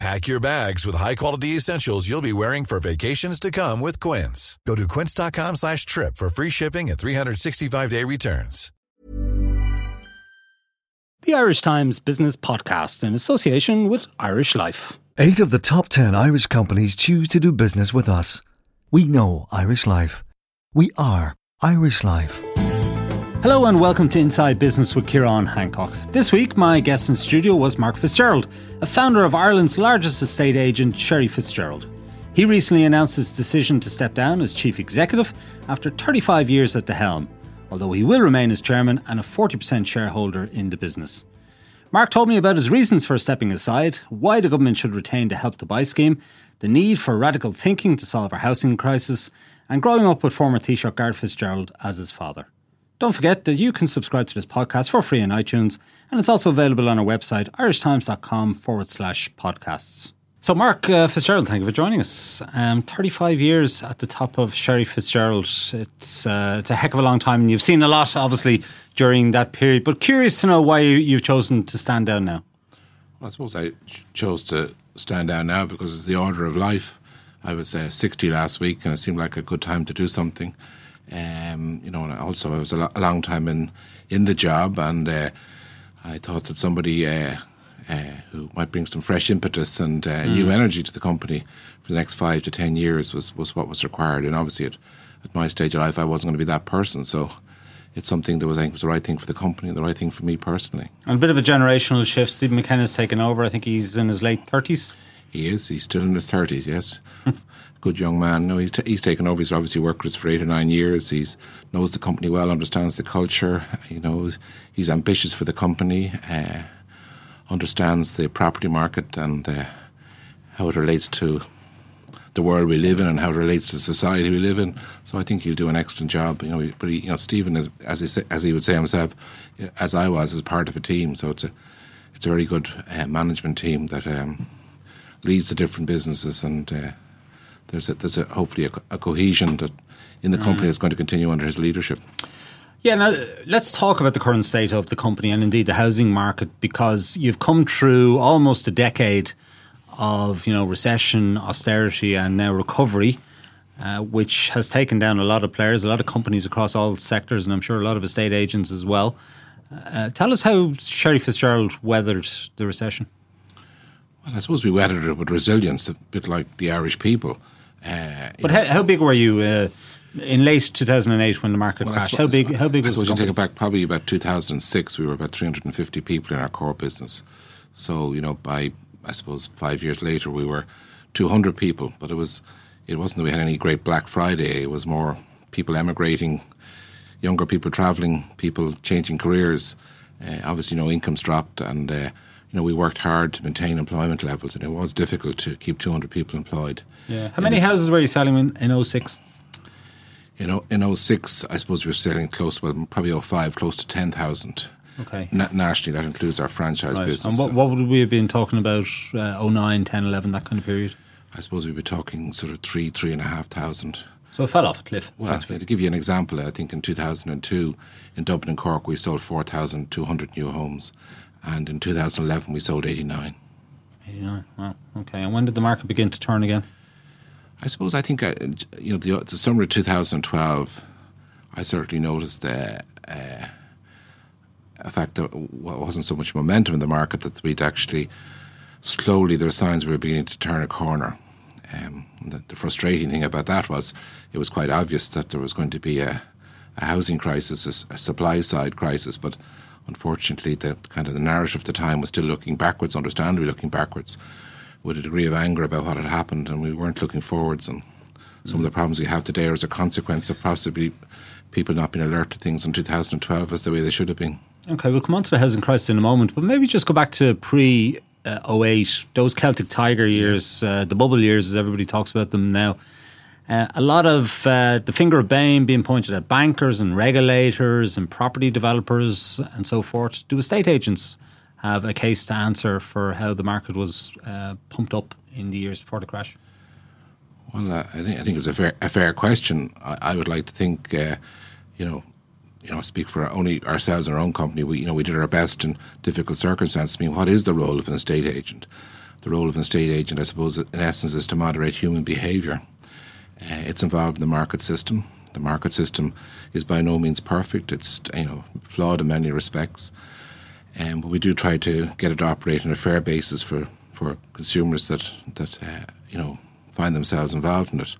Pack your bags with high-quality essentials you'll be wearing for vacations to come with Quince. Go to quince.com slash trip for free shipping and 365-day returns. The Irish Times Business Podcast in association with Irish Life. Eight of the top ten Irish companies choose to do business with us. We know Irish Life. We are Irish Life. Hello and welcome to Inside Business with Kieran Hancock. This week, my guest in studio was Mark Fitzgerald, a founder of Ireland's largest estate agent, Sherry Fitzgerald. He recently announced his decision to step down as chief executive after 35 years at the helm, although he will remain as chairman and a 40% shareholder in the business. Mark told me about his reasons for stepping aside, why the government should retain the Help to Buy scheme, the need for radical thinking to solve our housing crisis, and growing up with former Taoiseach Garret Fitzgerald as his father. Don't forget that you can subscribe to this podcast for free on iTunes, and it's also available on our website, irishtimes.com forward slash podcasts. So, Mark uh, Fitzgerald, thank you for joining us. Um, 35 years at the top of Sherry Fitzgerald. It's, uh, it's a heck of a long time, and you've seen a lot, obviously, during that period. But curious to know why you've chosen to stand down now. Well, I suppose I chose to stand down now because it's the order of life. I was uh, 60 last week, and it seemed like a good time to do something. Um, you know, and also I was a, lo- a, long time in in the job, and uh, I thought that somebody uh, uh, who might bring some fresh impetus and uh, mm. new energy to the company for the next five to ten years was was what was required. And obviously, at, at my stage of life, I wasn't going to be that person. So it's something that was I think was the right thing for the company and the right thing for me personally. And a bit of a generational shift. Stephen McKenna's taken over. I think he's in his late thirties. He is. He's still in his thirties. Yes, good young man. No, he's t- he's taken over. He's obviously worked with us for eight or nine years. He's knows the company well, understands the culture. You know, he's ambitious for the company. Uh, understands the property market and uh, how it relates to the world we live in and how it relates to the society we live in. So I think he'll do an excellent job. You know, but he, you know, Stephen is as he say, as he would say himself, as I was, as part of a team. So it's a it's a very good uh, management team that. Um, leads the different businesses, and uh, there's a, there's a, hopefully a, a, cohesion that in the company mm. that's going to continue under his leadership. Yeah, now let's talk about the current state of the company and indeed the housing market because you've come through almost a decade of you know recession, austerity, and now recovery. Uh, which has taken down a lot of players, a lot of companies across all sectors, and I'm sure a lot of estate agents as well. Uh, tell us how Sherry Fitzgerald weathered the recession. Well, I suppose we weathered it with resilience, a bit like the Irish people. Uh, but how, how, big were you uh, in late 2008 when the market well, crashed? Suppose, how big? How big was? I suppose you take it back probably about 2006. We were about 350 people in our core business. So you know, by I suppose five years later, we were 200 people. But it was it wasn't that we had any great Black Friday. It was more people emigrating, younger people travelling, people changing careers. Uh, obviously, you know, incomes dropped and. You know, we worked hard to maintain employment levels, and it was difficult to keep 200 people employed. Yeah. How many houses were you selling in, in 06? You know, in 06, I suppose we were selling close, well, probably 05, close to 10,000. Okay. Na- nationally, that includes our franchise right. business. And what, what would we have been talking about, uh, 09, 10, 11, that kind of period? I suppose we'd be talking sort of three, three and a half thousand. So it fell off a cliff. Well, to give you an example, I think in 2002 in Dublin and Cork we sold 4,200 new homes, and in 2011 we sold 89. 89. Wow. Okay. And when did the market begin to turn again? I suppose I think uh, you know the, the, summer of 2012. I certainly noticed uh, uh, a fact that well, wasn't so much momentum in the market that we'd actually slowly there were signs we were beginning to turn a corner. Um, the, the, frustrating thing about that was it was quite obvious that there was going to be a, a housing crisis, a, a supply side crisis, but unfortunately, the kind of the narrative of the time was still looking backwards, understandably looking backwards, with a degree of anger about what had happened, and we weren't looking forwards. And some of the problems we have today are as a consequence of possibly people not being alert to things in 2012 as the way they should have been. Okay, we'll come on to the housing crisis in a moment, but maybe just go back to pre uh, 08, those Celtic Tiger years, uh, the bubble years, as everybody talks about them now. Uh, a lot of uh, the finger of blame being pointed at bankers and regulators and property developers and so forth. Do estate agents have a case to answer for how the market was uh, pumped up in the years before the crash? Well, uh, I, think, I think it's a fair, a fair question. I, I would like to think, uh, you know, you know, speak for only ourselves and our own company. We, you know, we did our best in difficult circumstances. I mean, what is the role of an estate agent? The role of an estate agent, I suppose, in essence, is to moderate human behaviour. Uh, it's involved in the market system. The market system is by no means perfect. It's you know flawed in many respects, um, but we do try to get it to operate on a fair basis for, for consumers that that uh, you know find themselves involved in it.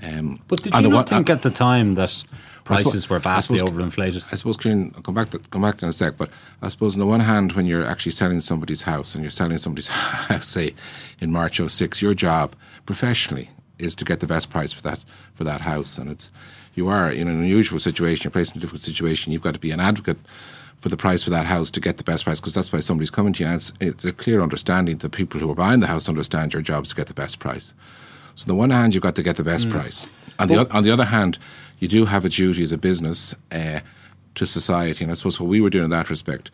Um, but did you not one, think uh, at the time that prices suppose, were vastly suppose, overinflated? I suppose, Kieran, I'll come back to come back to in a sec. But I suppose on the one hand, when you're actually selling somebody's house and you're selling somebody's house, say in March 06, your job professionally is to get the best price for that for that house. And it's you are in an unusual situation. You're placed in a difficult situation. You've got to be an advocate for the price for that house to get the best price because that's why somebody's coming to you. And it's, it's a clear understanding that people who are buying the house understand your job is to get the best price. So on the one hand, you've got to get the best mm. price. On the, on the other hand, you do have a duty as a business uh, to society. And I suppose what we were doing in that respect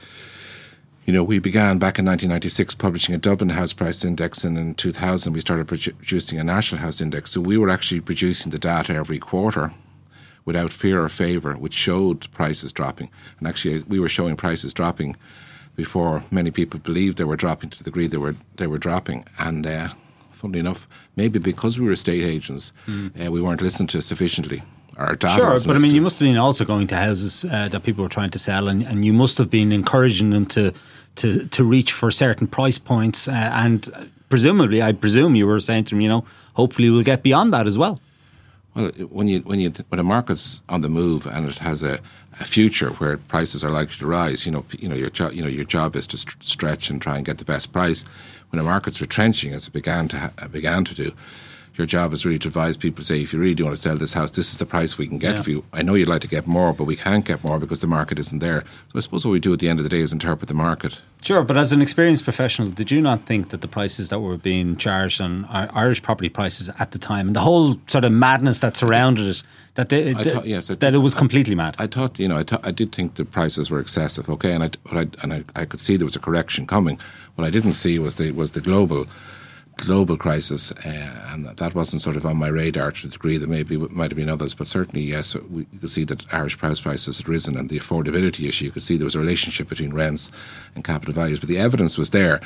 you know, we began back in 1996 publishing a Dublin House Price Index, and in 2000 we started producing a National House Index. So we were actually producing the data every quarter without fear or favour, which showed prices dropping. And actually, we were showing prices dropping before many people believed they were dropping to the degree they were they were dropping. And uh, funnily enough, maybe because we were estate agents, mm. uh, we weren't listened to sufficiently. Sure, but I mean, you must have been also going to houses uh, that people were trying to sell, and, and you must have been encouraging them to to to reach for certain price points, uh, and presumably, I presume you were saying to them, you know, hopefully we'll get beyond that as well. Well, when you when you when a market's on the move and it has a, a future where prices are likely to rise, you know, you know your job, you know your job is to st- stretch and try and get the best price. When a market's retrenching, as it began to ha- began to do, your job is really to advise people say if you really do want to sell this house this is the price we can get yeah. for you i know you'd like to get more but we can't get more because the market isn't there so i suppose what we do at the end of the day is interpret the market Sure, but as an experienced professional, did you not think that the prices that were being charged on Irish property prices at the time and the whole sort of madness that surrounded it, that they, thought, yes, that it was completely mad? I thought, you know, I, th- I did think the prices were excessive. Okay, and I, I and I, I could see there was a correction coming. What I didn't see was the was the global global crisis, uh, and that wasn't sort of on my radar to the degree that maybe might have been others. But certainly, yes, we, you could see that Irish house prices had risen, and the affordability issue. You could see there was a relationship between rents and capital values, but the evidence was there.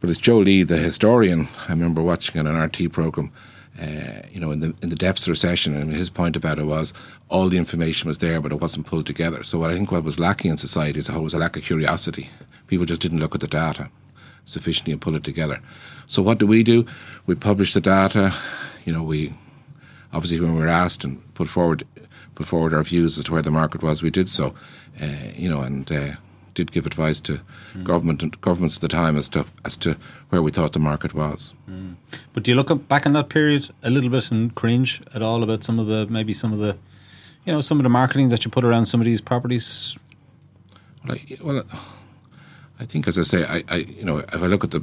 But as Joe Lee, the historian, I remember watching on an RT program. Uh, you know, in the in the depths of recession, and his point about it was all the information was there, but it wasn't pulled together. So what I think what was lacking in society as a whole was a lack of curiosity. People just didn't look at the data sufficiently and pull it together. So what do we do? We publish the data. You know, we obviously when we were asked and put forward put forward our views as to where the market was, we did so. Uh, you know, and uh, did give advice to mm. government and governments at the time as to as to where we thought the market was. Mm. But do you look back in that period a little bit and cringe at all about some of the maybe some of the you know some of the marketing that you put around some of these properties? Well, I, well I think, as I say, I, I you know, if I look at the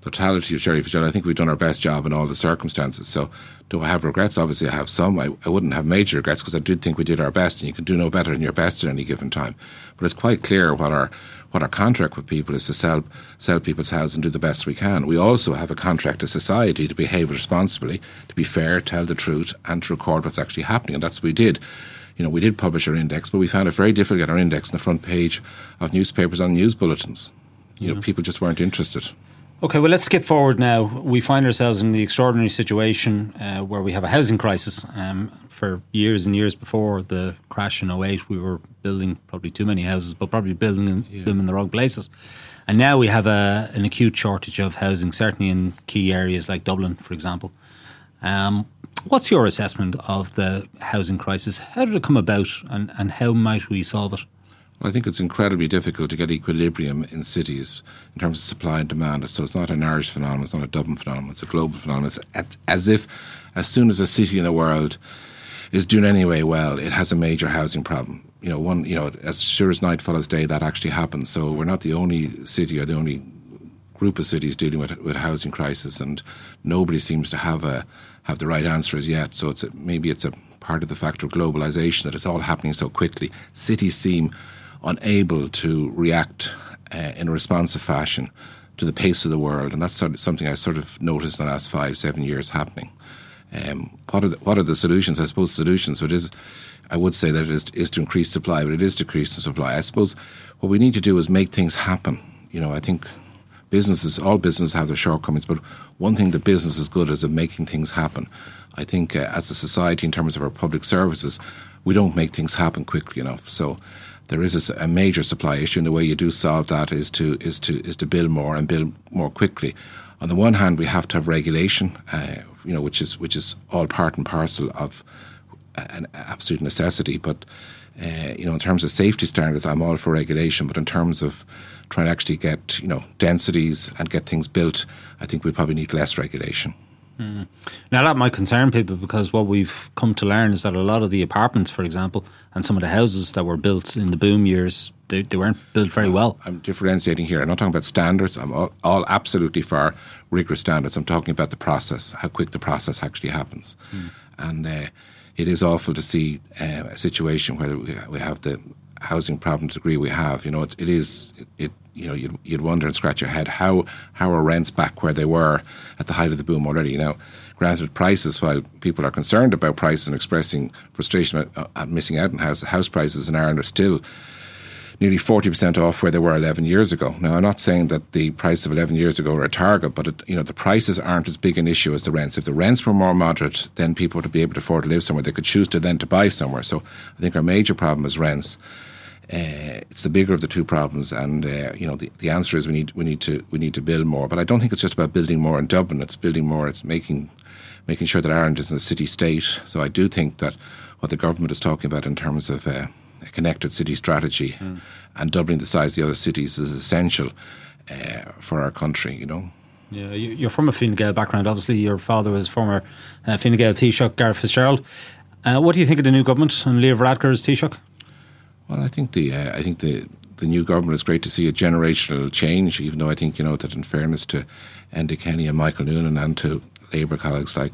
totality of Sherry Fitzgerald, I think we've done our best job in all the circumstances. So, do I have regrets? Obviously, I have some. I, I wouldn't have major regrets because I did think we did our best, and you can do no better than your best at any given time. But it's quite clear what our what our contract with people is to sell sell people's houses and do the best we can. We also have a contract as society to behave responsibly, to be fair, tell the truth, and to record what's actually happening, and that's what we did you know, we did publish our index, but we found it very difficult to get our index on the front page of newspapers and news bulletins. You know, mm-hmm. people just weren't interested. Okay, well, let's skip forward now. We find ourselves in the extraordinary situation uh, where we have a housing crisis. Um, for years and years before the crash in 08, we were building probably too many houses, but probably building yeah. them in the wrong places. And now we have a, an acute shortage of housing, certainly in key areas like Dublin, for example. Um, What's your assessment of the housing crisis? How did it come about and, and how might we solve it? I think it's incredibly difficult to get equilibrium in cities in terms of supply and demand. So it's not an Irish phenomenon, it's not a Dublin phenomenon, it's a global phenomenon. It's as if as soon as a city in the world is doing anyway well, it has a major housing problem. You know, one, you know, as sure as night follows day, that actually happens. So we're not the only city or the only group of cities dealing with with housing crisis, and nobody seems to have a have the right answer as yet. So it's a, maybe it's a part of the factor of globalization that it's all happening so quickly. Cities seem unable to react uh, in a responsive fashion to the pace of the world, and that's sort of something I sort of noticed in the last five, seven years happening. Um, what are the, what are the solutions? I suppose solutions. So it is. I would say that it is, is to increase supply, but it is decreasing supply. I suppose what we need to do is make things happen. You know, I think businesses, all businesses have their shortcomings, but one thing that business is good is at making things happen. I think uh, as a society, in terms of our public services, we don't make things happen quickly enough. So there is a, a, major supply issue, and the way you do solve that is to is to is to build more and build more quickly. On the one hand, we have to have regulation, uh, you know, which is which is all part and parcel of an absolute necessity. But uh, you know, in terms of safety standards, I'm all for regulation. But in terms of trying to actually get you know densities and get things built, I think we probably need less regulation. Mm. Now that might concern people because what we've come to learn is that a lot of the apartments, for example, and some of the houses that were built in the boom years, they, they weren't built very well. I'm differentiating here. I'm not talking about standards. I'm all, all absolutely for rigorous standards. I'm talking about the process, how quick the process actually happens, mm. and. Uh, it is awful to see uh, a situation where we have the housing problem to the degree we have. You know, it, it is it, it you know you'd, you'd wonder and scratch your head how how are rents back where they were at the height of the boom already. Now, granted, prices while people are concerned about prices and expressing frustration at, uh, at missing out on house house prices in Ireland are still nearly 40% off where they were 11 years ago. Now, I'm not saying that the price of 11 years ago are a target, but it, you know the prices aren't as big an issue as the rents. If the rents were more moderate, then people would be able to afford to live somewhere. They could choose to then to buy somewhere. So I think our major problem is rents. Uh, it's the bigger of the two problems, and uh, you know the, the answer is we need we need to we need to build more. But I don't think it's just about building more in Dublin. It's building more. It's making making sure that Ireland is in a city state. So I do think that what the government is talking about in terms of uh, a connected city strategy mm. and doubling the size of the other cities is essential uh, for our country, you know. Yeah, you're from a Fine Gael background. Obviously, your father was former uh, Fine Gael Taoiseach, Garret Fitzgerald. Uh, what do you think of the new government and Leo Varadkar as Taoiseach? Well, I think the uh, I think the the new government is great to see a generational change. Even though I think you know that in fairness to Enda Kenny and Michael Noonan and to Labour colleagues like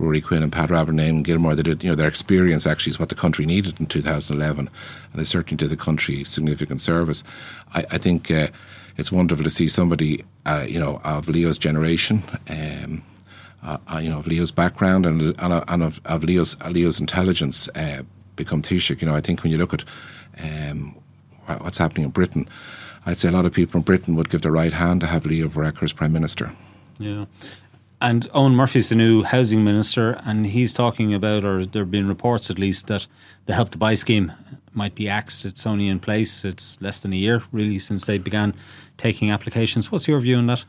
Ruairi Quinn and Pat Abername and Gilmore, they did, you know, their experience actually is what the country needed in 2011, and they certainly did the country significant service. I, I think uh, it's wonderful to see somebody, uh, you know, of Leo's generation, um, uh, uh you know, of Leo's background and, and, and of, of, Leo's Leo's intelligence uh, become Taoiseach. You know, I think when you look at um, what's happening in Britain, I'd say a lot of people in Britain would give their right hand to have Leo Varadkar as Prime Minister. Yeah. And Eoghan Murphy's the new housing minister, and he's talking about, or there have been reports at least, that the Help to Buy scheme might be axed. It's only in place. It's less than a year, really, since they began taking applications. What's your view on that?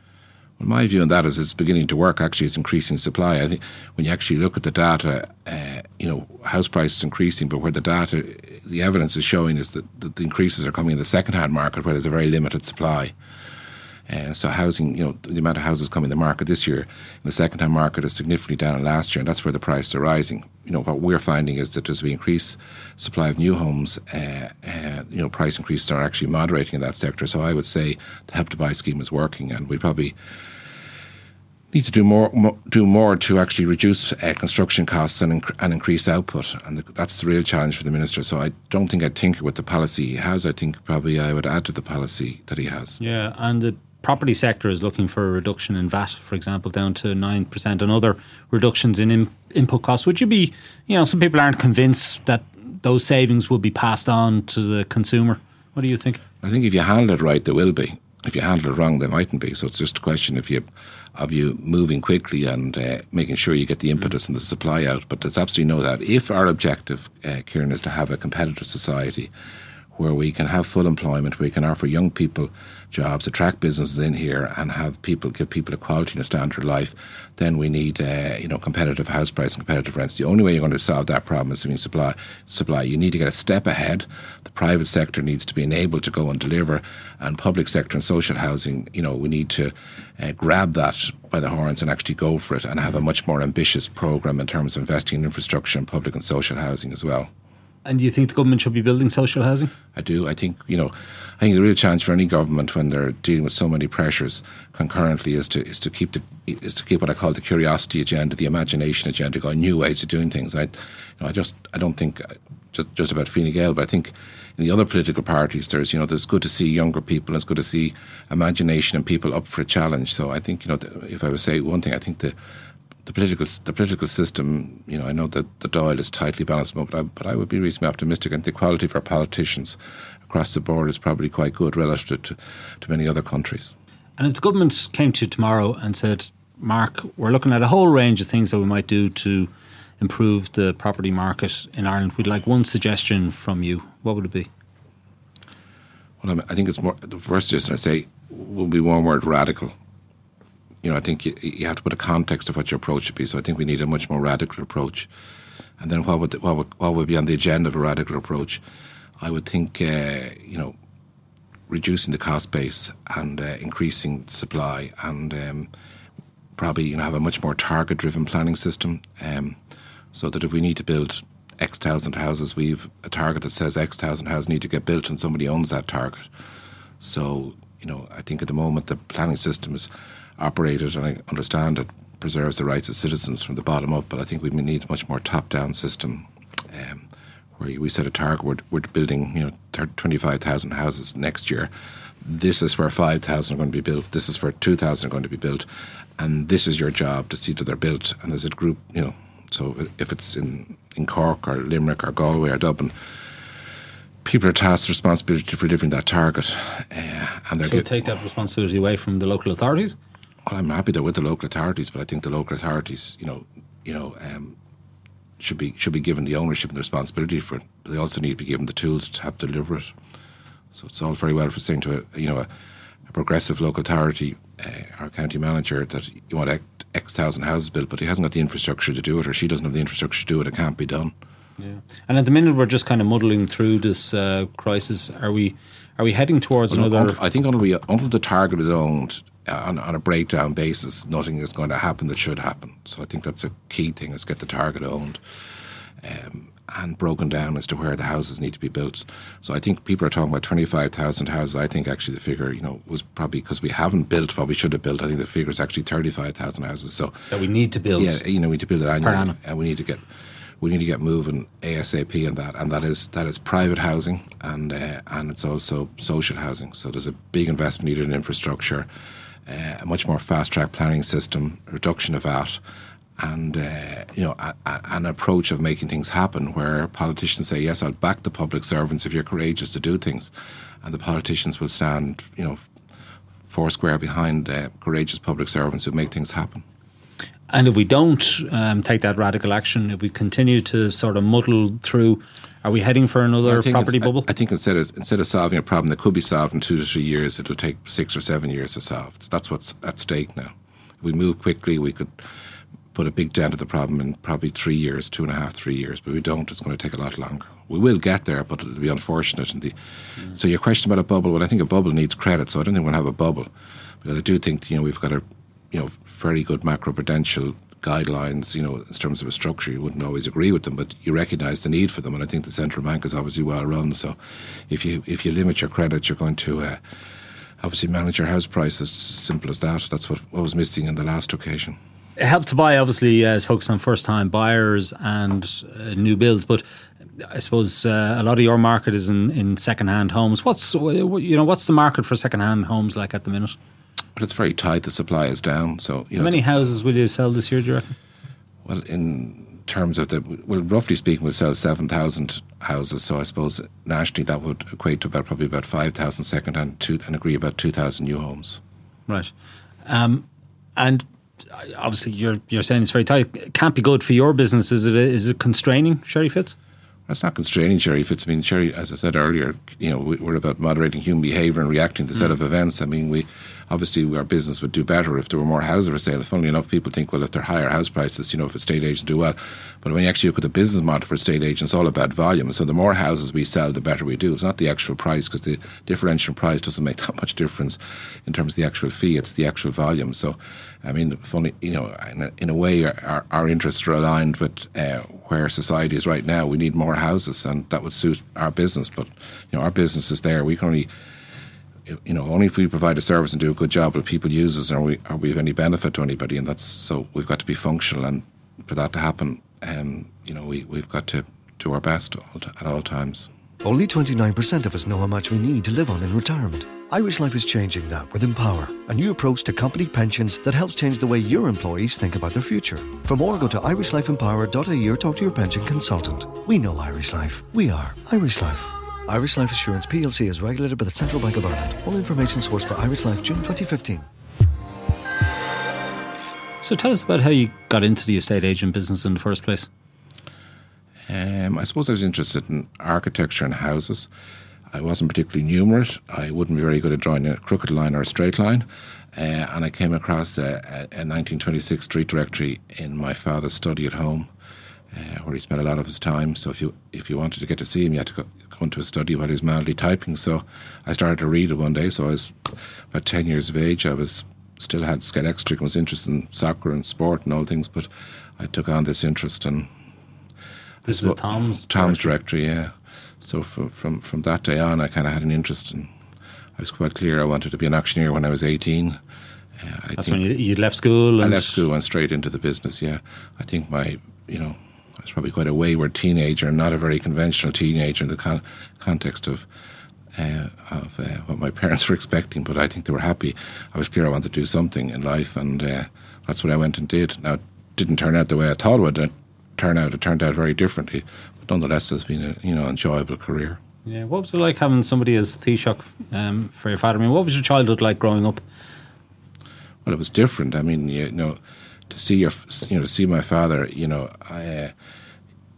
Well, my view on that is it's beginning to work. Actually, it's increasing supply. I think when you actually look at the data, uh, you know, house prices increasing, but where the data, the evidence is showing is that, that the increases are coming in the second-hand market, where there's a very limited supply. Uh, so housing, you know, the amount of houses coming to the market this year in the second-hand market is significantly down than last year, and that's where the prices are rising. You know, what we're finding is that as we increase supply of new homes, uh, uh, you know, price increases are actually moderating in that sector. So I would say the Help to Buy scheme is working, and we probably need to do more, do more to actually reduce uh, construction costs and, inc- and increase output, and the, that's the real challenge for the minister. So I don't think I'd tinker with the policy he has. I think probably I would add to the policy that he has. Yeah, and the property sector is looking for a reduction in VAT, for example, down to 9% and other reductions in in- input costs. Would you be, you know, some people aren't convinced that those savings will be passed on to the consumer. What do you think? I think if you handle it right, there will be. If you handle it wrong, there mightn't be. So it's just a question if you of you moving quickly and uh, making sure you get the impetus and the supply out. But there's absolutely no doubt. If our objective, uh, Kieran, is to have a competitive society where we can have full employment, we can offer young people jobs, attract businesses in here, and have people give people a quality and a standard of life, then we need uh, you know competitive house price and competitive rents. The only way you're going to solve that problem is to supply. Supply. You need to get a step ahead. The private sector needs to be enabled to go and deliver, and public sector and social housing. You know, we need to uh, grab that by the horns and actually go for it, and have a much more ambitious program in terms of investing in infrastructure and public and social housing as well. And do you think the government should be building social housing? I do. I think you know. I think the real challenge for any government when they're dealing with so many pressures concurrently is to is to keep the is to keep what I call the curiosity agenda, the imagination agenda, going new ways of doing things. And I, you know, I just I don't think uh, just just about Fine Gael, but I think in the other political parties, there's you know there's good to see younger people, it's good to see imagination and people up for a challenge. So I think you know if I would say one thing, I think the the political the political system, you know, I know that the Dáil is tightly balanced, but I, but I would be reasonably optimistic. And the quality of our politicians across the board is probably quite good relative to, to many other countries. And if the government came to you tomorrow and said, Mark, we're looking at a whole range of things that we might do to improve the property market in Ireland, we'd like one suggestion from you. What would it be? Well, I think it's more the first suggestion I say will be one word: radical you know, I think you, you, have to put a context of what your approach should be. So I think we need a much more radical approach. And then what would what would, what would be on the agenda of a radical approach? I would think, uh, you know, reducing the cost base and uh, increasing supply, and um, probably you know have a much more target-driven planning system. Um, so that if we need to build X thousand houses, we've a target that says X thousand houses need to get built, and somebody owns that target. So you know, I think at the moment the planning system is operated, and I understand it preserves the rights of citizens from the bottom up, but I think we need a much more top down system. Um, where we set a target, we're, we're building, you know, 25,000 houses next year. This is where 5,000 are going to be built. This is where 2,000 are going to be built. And this is your job to see that they're built. And as a group, you know, so if it's in, in Cork or Limerick or Galway or Dublin, people are tasked with responsibility for delivering that target. Uh, and they're so get, take that responsibility away from the local authorities? Well, I'm happy they're with the local authorities, but I think the local authorities, you know, you know, um, should be should be given the ownership and the responsibility for it. But they also need to be given the tools to help deliver it. So it's all very well for saying to a you know a, a progressive local authority, uh, our county manager, that you want X, X thousand houses built, but he hasn't got the infrastructure to do it, or she doesn't have the infrastructure to do it. It can't be done. Yeah, and at the minute we're just kind of muddling through this uh, crisis. Are we? Are we heading towards well, another? I think we, until the target is owned on, on a breakdown basis, nothing is going to happen that should happen. So I think that's a key thing: is get the target owned. Um, and broken down as to where the houses need to be built. So I think people are talking about 25,000 houses. I think actually the figure, you know, was probably because we haven't built what we should have built. I think the figure is actually 35,000 houses. So that we need to build. Yeah, you know, we need to build it annually, and we need to get we need to get moving ASAP on that, and that is that is private housing and uh, and it's also social housing. So there's a big investment needed in infrastructure uh, a much more fast track planning system, reduction of VAT, and uh, you know a, a, an approach of making things happen where politicians say yes I'll back the public servants if you're courageous to do things. And the politicians will stand you know four square behind uh, courageous public servants who make things happen and if we don't um, take that radical action if we continue to sort of muddle through are we heading for another property bubble? I, I, think instead of instead of solving a problem that could be solved in two to three years, it'll take six or seven years to solve. That's what's at stake now. If we move quickly, we could put a big dent of the problem in probably three years, two and a half, three years. But we don't. It's going to take a lot longer. We will get there, but it'll be unfortunate. And the, mm. so your question about a bubble, well, I think a bubble needs credit. So I don't think we'll have a bubble because I do think you know we've got a you know very good macroprudential guidelines, you know, in terms of a structure, you wouldn't always agree with them, but you recognise the need for them. And I think the central bank is obviously well run. So if you if you limit your credit, you're going to uh, obviously manage your house prices. Simple as that. That's what, what was missing in the last occasion. Help to Buy obviously uh, is focused on first time buyers and uh, new builds, but I suppose uh, a lot of your market is in, in second hand homes. What's you know what's the market for second hand homes like at the minute? But it's very tight. The supply is down. So you know, how many houses will you sell this year? Do you reckon? Well, in terms of the well, roughly speaking, we'll sell seven thousand houses. So I suppose nationally that would equate to about probably about five thousand second hand, two, and agree about two thousand new homes. Right, um, and obviously you're you're saying it's very tight. It can't be good for your business. Is it? Is it constraining, Sherry Fitz? That's not constraining Sherry Fitz. I mean, Sherry, as I said earlier, you know, we, are about moderating human behaviour and reacting to the set mm. of events. I mean, we obviously our business would do better if there were more houses for sale. Funnily enough, people think, well, if they're higher house prices, you know, if estate agents do well. But when you actually look at the business model for estate agents, it's all about volume. So the more houses we sell, the better we do. It's not the actual price because the differential price doesn't make that much difference in terms of the actual fee. It's the actual volume. So, I mean, funny, you know, in a, in a way, our, our interests are aligned with uh, where society is right now. We need more houses, and that would suit our business. But you know, our business is there. We can only you know, only if we provide a service and do a good job will people use us, or we are we of any benefit to anybody, and that's so we've got to be functional, and for that to happen, um, you know, we we've got to do our best at all times. Only 29% of us know how much we need to live on in retirement. Irish Life is changing that with Empower, a new approach to company pensions that helps change the way your employees think about their future. For more, go to irishlifeempower.ie or talk to your pension consultant. We know Irish Life. We are Irish Life. Irish Life Assurance plc is regulated by the Central Bank of Ireland. All information sourced for Irish Life June 2015. So tell us about how you got into the estate agent business in the first place. Um, I suppose I was interested in architecture and houses. I wasn't particularly numerate. I wouldn't be very good at drawing a crooked line or a straight line. Uh, and I came across a, a, a 1926 street directory in my father's study at home. Uh, where he spent a lot of his time. So if you if you wanted to get to see him, you had to go, go into a study while he was madly typing. So I started to read it one day. So I was about ten years of age. I was still had Scalextric and was interested in soccer and sport and all things. But I took on this interest and this is the Thom's Thom's directory. Yeah. So from from from that day on, I kind of had an interest in. I was quite clear I wanted to be an auctioneer when I was eighteen. Uh, That's when you, you left school. I left school and went straight into the business. Yeah, I think my you know I was probably quite a wayward teenager, not a very conventional teenager in the con- context of uh, of uh, what my parents were expecting. But I think they were happy. I was clear I wanted to do something in life, and uh, that's what I went and did. Now, it didn't turn out the way I thought it would turn out. It turned out very differently, nonetheless, it's been a you know enjoyable career. Yeah, what was it like having somebody as Taoiseach um, for your father? I mean, what was your childhood like growing up? Well, it was different. I mean, you know to see your, you know, to see my father, you know, I, uh,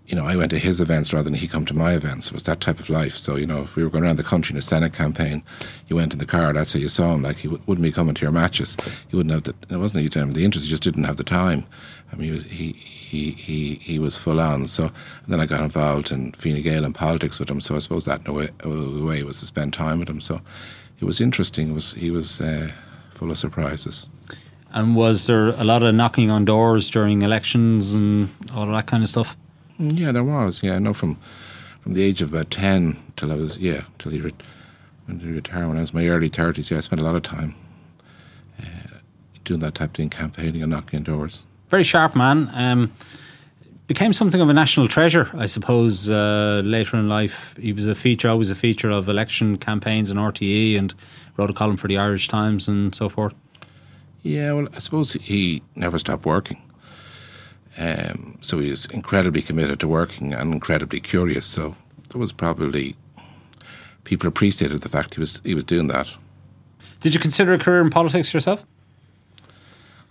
you know, I went to his events rather than he come to my events. It was that type of life. So, you know, if we were going around the country in a Senate campaign, you went in the car, that's how you saw him. Like, he w- wouldn't be coming to your matches. He wouldn't have the, it wasn't he didn't the interest, he just didn't have the time. I mean, he was, he, he, he, he was full on. So, then I got involved in Fine Gael and politics with him. So I suppose that in a way, a way was to spend time with him. So it was interesting. It was, he was uh, full of surprises. And was there a lot of knocking on doors during elections and all that kind of stuff? Mm, yeah, there was. Yeah, I know from from the age of about ten till I was yeah till he, re- when he retired when I was in my early thirties. Yeah, I spent a lot of time uh, doing that type of thing, campaigning and knocking on doors. Very sharp man. Um, became something of a national treasure, I suppose. Uh, later in life, he was a feature, always a feature of election campaigns and RTE, and wrote a column for the Irish Times and so forth. Yeah, well, I suppose he never stopped working. Um, so he was incredibly committed to working and incredibly curious. So there was probably people appreciated the fact he was he was doing that. Did you consider a career in politics yourself?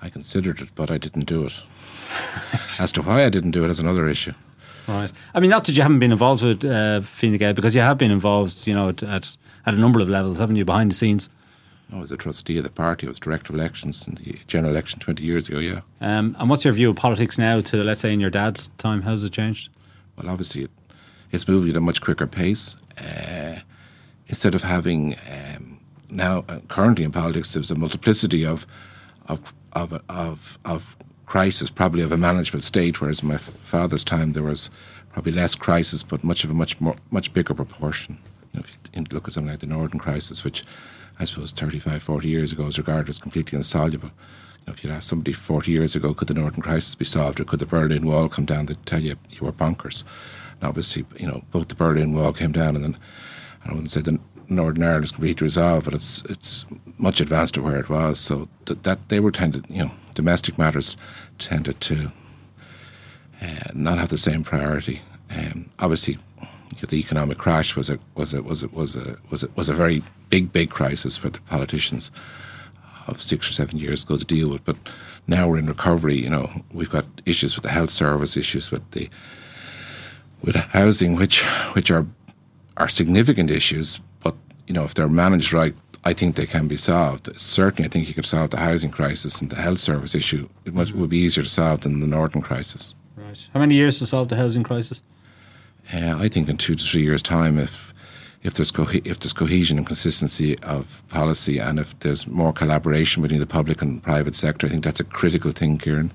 I considered it, but I didn't do it. As to why I didn't do it is another issue. Right. I mean, not that you haven't been involved with uh, Fine Gael, because you have been involved, you know, at, at, at a number of levels, haven't you, behind the scenes? I was a trustee of the party. I was director of elections in the general election 20 years ago, yeah. Um, and what's your view of politics now to, let's say, in your dad's time? How's it changed? Well, obviously, it, it's moving at a much quicker pace. Uh, instead of having um, now, uh, currently in politics, there's a multiplicity of, of, of, of, of crisis, probably of a management state, whereas in my father's time, there was probably less crisis, but much of a much more, much bigger proportion. You know, if you look at something like the Northern crisis, which I suppose 35, 40 years ago was regarded as completely insoluble. You know, if you'd asked somebody 40 years ago, could the Northern crisis be solved or could the Berlin Wall come down, they'd tell you you were bonkers. And obviously, you know, both the Berlin Wall came down and then, I wouldn't say the Northern Ireland is completely resolved, but it's it's much advanced to where it was. So that, that they were tended, you know, domestic matters tended to uh, not have the same priority. Um, obviously, the economic crash was a was a was a was a was a, was a very big big crisis for the politicians of six or seven years ago to deal with. But now we're in recovery. You know, we've got issues with the health service, issues with the with housing, which which are are significant issues, but you know if they're managed right, I think they can be solved. Certainly, I think you could solve the housing crisis and the health service issue. It would be easier to solve than the northern crisis. Right. How many years to solve the housing crisis? Uh, I think in two to three years' time, if if there's co- if there's cohesion and consistency of policy, and if there's more collaboration between the public and private sector, I think that's a critical thing, Kieran.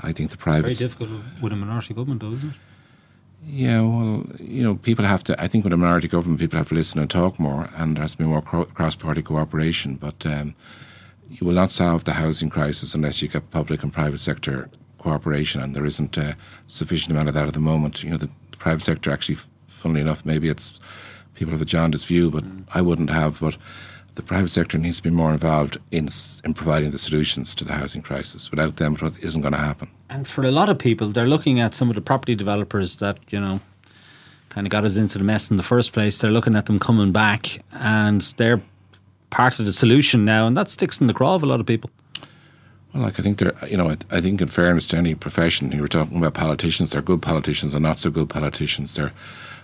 I think the private. Very difficult with a minority government, though, isn't it? Yeah, well, you know, people have to. I think with a minority government, people have to listen and talk more, and there has to be more cro- cross-party cooperation. But um, you will not solve the housing crisis unless you get public and private sector cooperation, and there isn't a sufficient amount of that at the moment. You know, the private sector actually, funnily enough, maybe it's people have a jaundiced view, but mm. I wouldn't have. But the private sector needs to be more involved in in providing the solutions to the housing crisis. Without them, it isn't going to happen. And for a lot of people, they're looking at some of the property developers that you know kind of got us into the mess in the first place. They're looking at them coming back, and they're part of the solution now, and that sticks in the craw of a lot of people. Well, like I think they're, you know, I, I think in fairness to any profession, you were talking about politicians. They're good politicians and not so good politicians. They're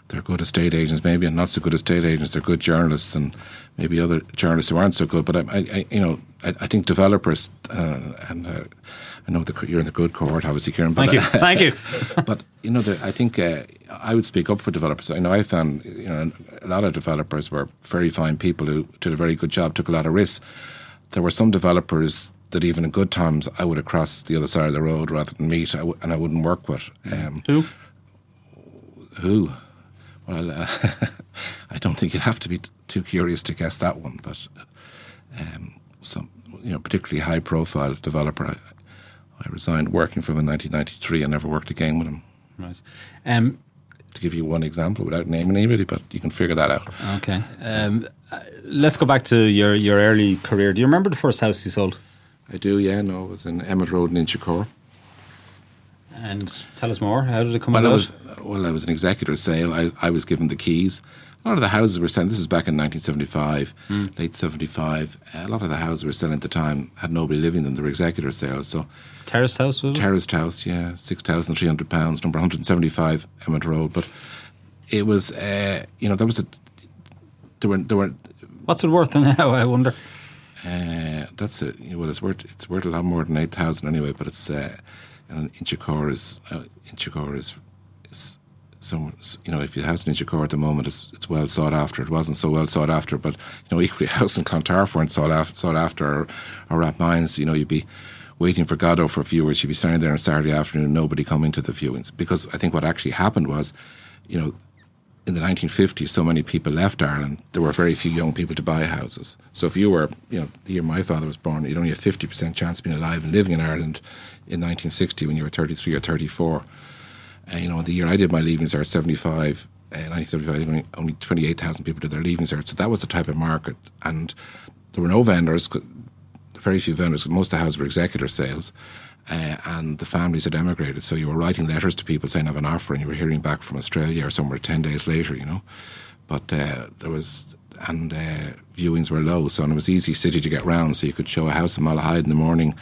they're good estate agents, maybe, and not so good estate agents. They're good journalists, and maybe other journalists who aren't so good. But I, I you know, I, I, think developers, uh, and uh, I know the, you're in the good cohort, obviously, Kieran. But, Thank you, thank you. but you know, the, I think uh, I would speak up for developers. I know I found you know a lot of developers were very fine people who did a very good job, took a lot of risks. There were some developers that even in good times I would have crossed the other side of the road rather than meet, and I wouldn't work with. Um, who? Who? Well, uh, I don't think you'd have to be t- too curious to guess that one, but um, some, you know, particularly high-profile developer. I, I resigned working from him in 1993 and never worked again with him. Right. Um, to give you one example without naming anybody, but you can figure that out. Okay. Um, uh, let's go back to your, your early career. Do you remember the first house you sold? I do, yeah. No, it was in Emmet Road in Inchicore. And tell us more. How did it come well, about? I was, well, I was an executor sale. I, I was given the keys. A lot of the houses were selling. This was back in 1975, mm. late 75. A lot of the houses were selling at the time had nobody living in them. They were executor sales. So terraced house was it? Terraced house, yeah, six thousand three hundred pounds, number 175 Emmet Road. But it was, uh, you know, there was a there were there were. What's it worth now? I wonder. Uh, that's it. Well, it's worth it's worth a lot more than eight thousand anyway. But it's uh, and Inchicore is uh, Inchicore is, is some you know if you have an Inchicore at the moment it's, it's well sought after. It wasn't so well sought after, but you know equally house in Clontarf weren't sought after, sought after or, or at mines. You know you'd be waiting for Godot for viewers. You'd be standing there on Saturday afternoon, nobody coming to the viewings because I think what actually happened was, you know, in the 1950s, so many people left Ireland, there were very few young people to buy houses. So if you were, you know, the year my father was born, you'd only have 50% chance of being alive and living in Ireland in 1960 when you were 33 or 34. Uh, you know, the year I did my leaving cert, 75, uh, 1975, only, only 28,000 people did their leaving cert. So that was the type of market. And there were no vendors, very few vendors. Most of the houses were executor sales. Uh, and the families had emigrated. So you were writing letters to people saying, I have an offer, and you were hearing back from Australia or somewhere 10 days later, you know. But uh, there was, and uh, viewings were low, so and it was easy city to get round. So you could show a house in Malahide in the morning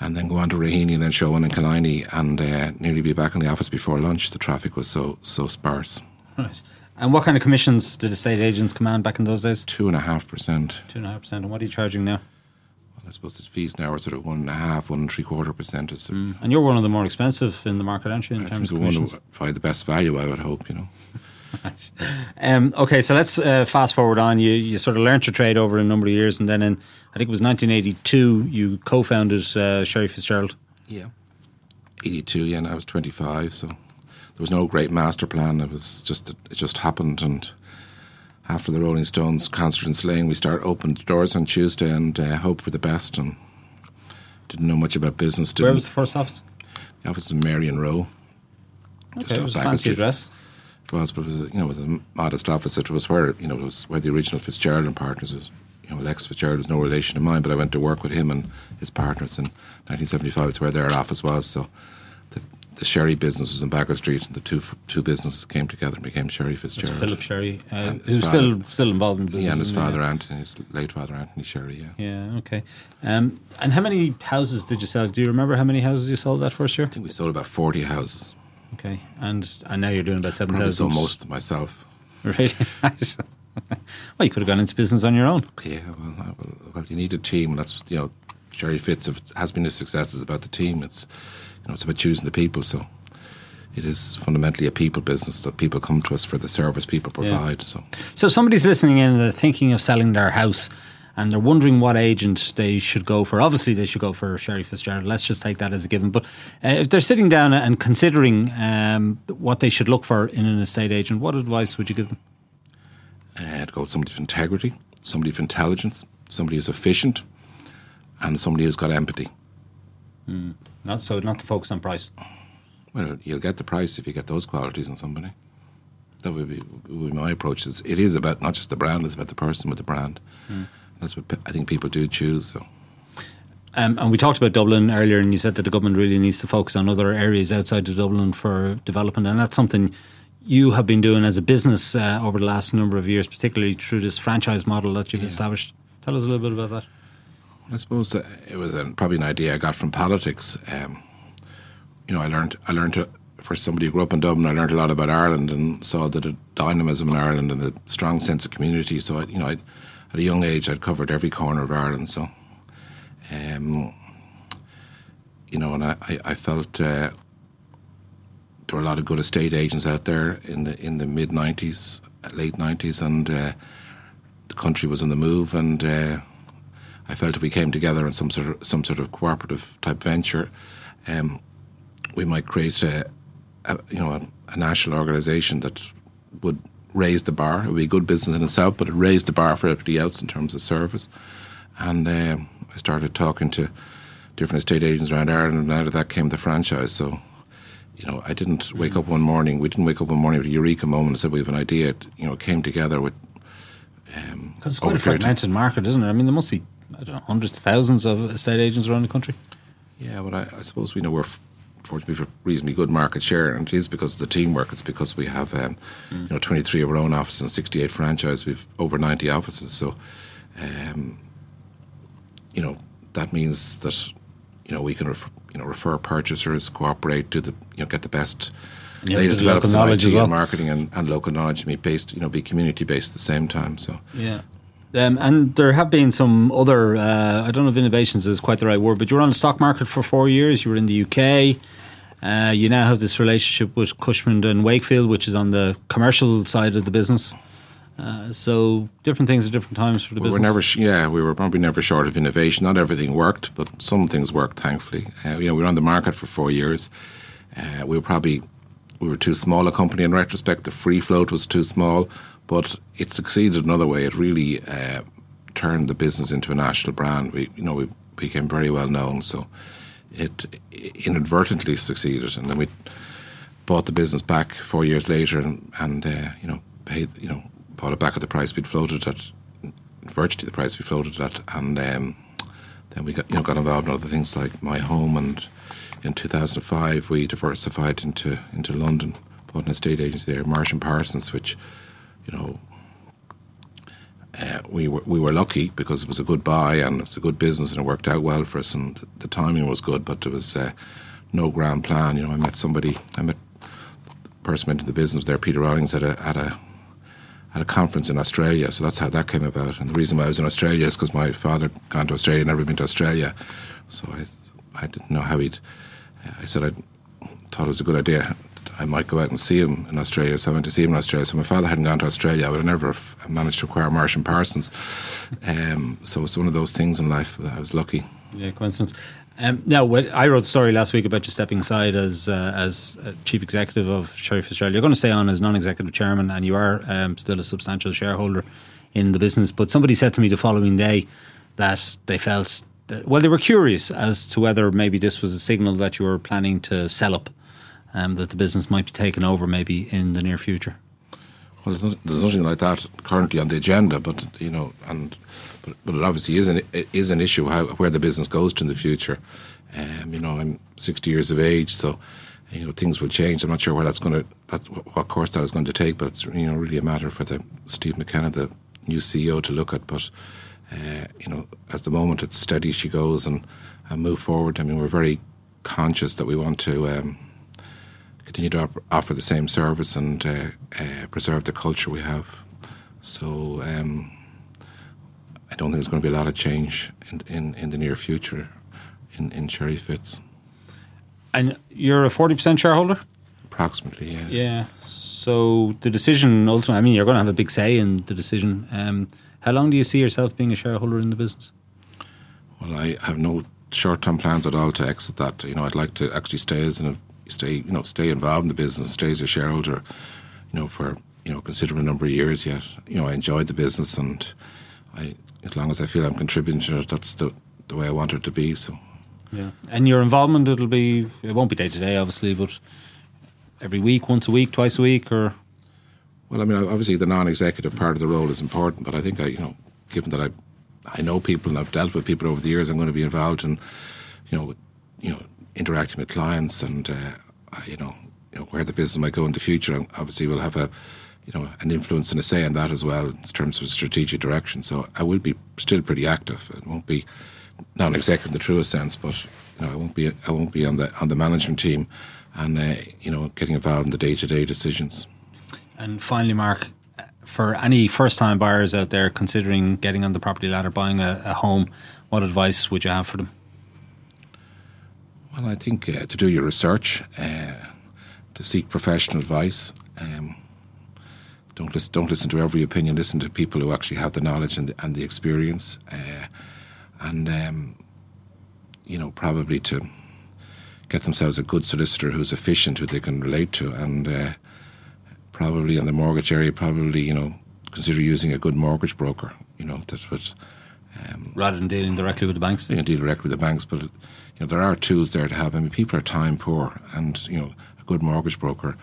and then go on to Raheny and then show one in Killiney and uh, nearly be back in the office before lunch. The traffic was so so sparse. Right. And what kind of commissions did estate agents command back in those days? Two and a half percent. Two and a half percent. And what are you charging now? I suppose its fees now are sort of one and a half, one and three quarter percent. or Mm. And you're one of the more expensive in the market, aren't you? In I terms of one probably the best value, I would hope. You know. um, okay, so let's uh, fast forward on. You you sort of learnt your trade over a number of years, and then in I think it was 1982 you co-founded uh, Sherry Fitzgerald. Yeah, 82. Yeah, and I was 25, so there was no great master plan. It was just it just happened, and after the Rolling Stones concert in Slane, we start opened doors on Tuesday and uh, hoped for the best, and didn't know much about business. did Where was the first office? The office in Merrion Row. Okay, it was a fancy address. It was, but it was, you know, it was a modest office. It was where, you know, it was where the original Fitzgerald and partners was. You know, Lex Fitzgerald was no relation of mine, but I went to work with him and his partners in 1975. It's where their office was. So the, Sherry business was in Baggot Street, and the two two businesses came together and became Sherry Fitzgerald. That's Philip Sherry, uh, who's father, still still involved in the business. Yeah, and his father Anthony, his late father Anthony Sherry. Yeah. Yeah. Okay. Um, and how many houses did you sell? Do you remember how many houses you sold that first year? I think we sold about 40 houses. Okay, and and now you're doing about seven thousand. Probably most myself. Really? well, you could have gone into business on your own. Yeah, well, I- well, well, you need a team. That's you know, Sherry Fitz if it has been a success. It's about the team. It's you know, it's about choosing the people. So it is fundamentally a people business that people come to us for the service people provide. So So somebody's listening in and they're thinking of selling their house and they're wondering what agent they should go for. Obviously, they should go for Sherry Fitzgerald. Let's just take that as a given. But uh, if they're sitting down and considering um, what they should look for in an estate agent, what advice would you give them? uh, to go with somebody of integrity, somebody of intelligence, somebody who's efficient, and somebody who's got empathy. Not so, not to focus on price. Well, you'll get the price if you get those qualities in somebody. That would be, would be my approach. It's, it is about not just the brand; it's about the person with the brand. That's what I think people do choose. So. Um, and we talked about Dublin earlier, and you said that the government really needs to focus on other areas outside of Dublin for development, and that's something you have been doing as a business uh, over the last number of years, particularly through this franchise model that you've established. Tell us a little bit about that. I suppose it was an, probably an idea I got from politics. Um, you know, I learned I learned to, for somebody who grew up in Dublin, I learned a lot about Ireland and saw the dynamism in Ireland and the strong sense of community. So, I, you know, I'd, at a young age, I'd covered every corner of Ireland. So, um, you know, and I, I, I felt uh, there were a lot of good estate agents out there in the in the mid '90s, late '90s, and uh, the country was on the move and. Uh, I felt if we came together in some sort of some sort of cooperative type venture, um, we might create a, a you know a, a national organisation that would raise the bar. It would be a good business in itself, but it raised the bar for everybody else in terms of service. And um, I started talking to different estate agents around Ireland, and out of that came the franchise. So. You know, I didn't wake up one morning. We didn't wake up one morning with a eureka moment and said we have an idea. It, you know, came together with Because it's quite a a period of- fragmented market, isn't it? I mean, there must be I don't know hundreds, thousands of estate agents around the country. Yeah, but I, I suppose we know we're fortunately for reasonably good market share, and it is because of the teamwork. It's because we have, um, you know, 23 of our own offices and 68 franchise. We've over 90 offices, so, um, you know, that means that, you know, we can, ref- you know, refer purchasers, cooperate, do the, you know, get the best. And you have latest the local developments in knowledge IT as well. and marketing and, and local knowledge, and be based, you know, be community based at the same time. So, Yeah. Um, and there have been some other, uh, I don't know if innovations is quite the right word, but you were on the stock market for four years. You were in the UK. Uh, you now have this relationship with Cushman and Wakefield, which is on the commercial side of the business. Uh, so different things at different times for the We business. were never, sh- yeah, we were probably never short of innovation. Not everything worked, but some things worked, thankfully. Uh, you know, we were on the market for four years. Uh, we were probably we were too small a company in retrospect. The free float was too small, but it succeeded another way. It really uh, turned the business into a national brand. We, you know, we became very well known. So it inadvertently succeeded, and then we bought the business back four years later, and, and uh, you know, paid, you know, bought it back at the price we'd floated at, virtually the price we floated at, and um, then we got you know got involved in other things like my home, and in 2005 we diversified into into London, bought an estate agency there, Marsh and Parsons, which you know. Uh, we were we were lucky because it was a good buy and it was a good business and it worked out well for us and the, timing was good, but there was uh, no grand plan. You know, I met somebody, I met the person into the business there, Peter Rollings, at a at a at a conference in Australia. So that's how that came about. And the reason why I was in Australia is because my father had gone to Australia, and never been to Australia. So I I didn't know how he'd. I said I thought it was a good idea. I might go out and see him in Australia. So I went to see him in Australia. So my father hadn't gone to Australia. I would have never have managed to acquire Marsh and Parsons. Um, so it's one of those things in life. that I was lucky. Yeah, coincidence. Um, now, I wrote a story last week about you stepping aside as uh, as uh, chief executive of Sherry Australia. You're going to stay on as non-executive chairman, and you are um, still a substantial shareholder in the business. But somebody said to me the following day that they felt that, well, they were curious as to whether maybe this was a signal that you were planning to sell up, um, that the business might be taken over maybe in the near future. Well, there's, not, there's nothing like that currently on the agenda, but you know, and but, but it obviously is an it is an issue how where the business goes to in the future. Um, you know, I'm 60 years of age, so you know things will change. I'm not sure where that's going to that's what course that is going to take, but it's you know really a matter for the Steve McKenna, the new CEO, to look at. But uh, you know, at the moment, it's steady she goes and, and move forward. I mean, we're very conscious that we want to. Um, continue to op- offer the same service and uh, uh, preserve the culture we have. So um, I don't think there's going to be a lot of change in in, in the near future in, in Sherry Fitz. And you're a 40% shareholder? Approximately, yeah. Yeah. So the decision ultimately, I mean, you're going to have a big say in the decision. Um, how long do you see yourself being a shareholder in the business? Well, I have no short-term plans at all to exit that. You know, I'd like to actually stay as in a, stay, you know, stay involved in the business, stay as a shareholder, you know, for you know considerable number of years yet. You know, I enjoyed the business, and I, as long as I feel I'm contributing to it, that's the the way I want it to be. So. Yeah. And your involvement, it'll be, it won't be day to day, obviously, but every week, once a week, twice a week, or? Well, I mean, obviously the non-executive part of the role is important, but I think I, you know, given that I, I know people and I've dealt with people over the years, I'm going to be involved in, you know, you know, interacting with clients and, uh, you know, you know where the business might go in the future. Obviously, we'll have a, you know, an influence and a say on that as well in terms of strategic direction. So I will be still pretty active. It won't be non-executive in the truest sense, but you know, I won't be I won't be on the on the management team, and uh, you know, getting involved in the day-to-day decisions. And finally, Mark, for any first-time buyers out there considering getting on the property ladder, buying a, a home, what advice would you have for them? Well, I think uh, to do your research, uh, to seek professional advice. Um, don't listen. Don't listen to every opinion. Listen to people who actually have the knowledge and the, and the experience. Uh, and um, you know probably to get themselves a good solicitor who's efficient, who they can relate to, and uh, probably in the mortgage area, probably you know consider using a good mortgage broker. You know that's what. Um, Rather than dealing directly with the banks, you know, deal directly with the banks, but you know there are tools there to have. I mean, people are time poor, and you know a good mortgage broker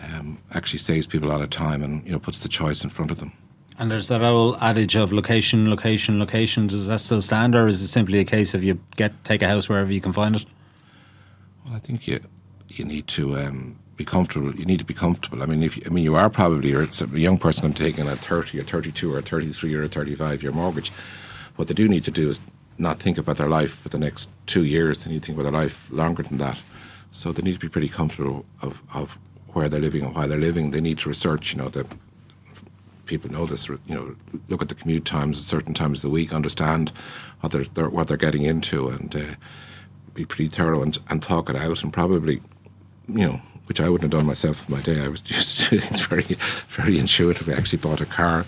um, actually saves people a lot of time, and you know puts the choice in front of them. And there's that old adage of location, location, location. Does that still stand, or is it simply a case of you get take a house wherever you can find it? Well, I think you you need to um, be comfortable. You need to be comfortable. I mean, if you, I mean you are probably a young person going to take in a thirty a thirty-two or a thirty-three or a thirty-five year mortgage. What they do need to do is not think about their life for the next two years. They need to think about their life longer than that. So they need to be pretty comfortable of, of where they're living and why they're living. They need to research, you know, the people know this. You know, look at the commute times at certain times of the week, understand what they're, they're what they're getting into, and uh, be pretty thorough and, and talk it out. And probably, you know, which I wouldn't have done myself my day. I was used just it's very very intuitive. I actually bought a car.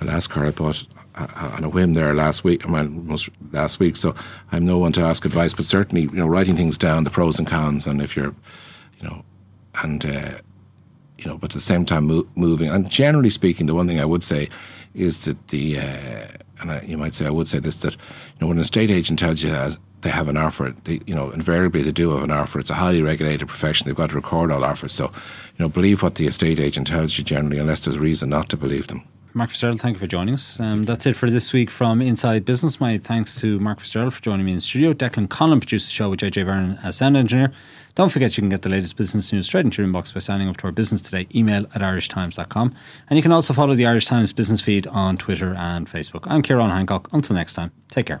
My last car I bought on a whim there last week. I most last week. So I'm no one to ask advice, but certainly you know writing things down, the pros and cons, and if you're, you know, and. Uh, you know, but at the same time mo- moving. And generally speaking, the one thing I would say is that the, uh, and I, you might say I would say this that, you know, when an estate agent tells you they have an offer, they, you know, invariably they do have an offer. It's a highly regulated profession. They've got to record all offers. So, you know, believe what the estate agent tells you generally, unless there's reason not to believe them. Mark Fitzgerald, thank you for joining us. Um, that's it for this week from Inside Business. My thanks to Mark Fitzgerald for joining me in the studio. Declan Conlon produced the show with JJ Vernon as sound engineer. Don't forget you can get the latest business news straight into your inbox by signing up to our Business Today email at irishtimes.com. And you can also follow the Irish Times business feed on Twitter and Facebook. I'm Ciarán Hancock. Until next time, take care.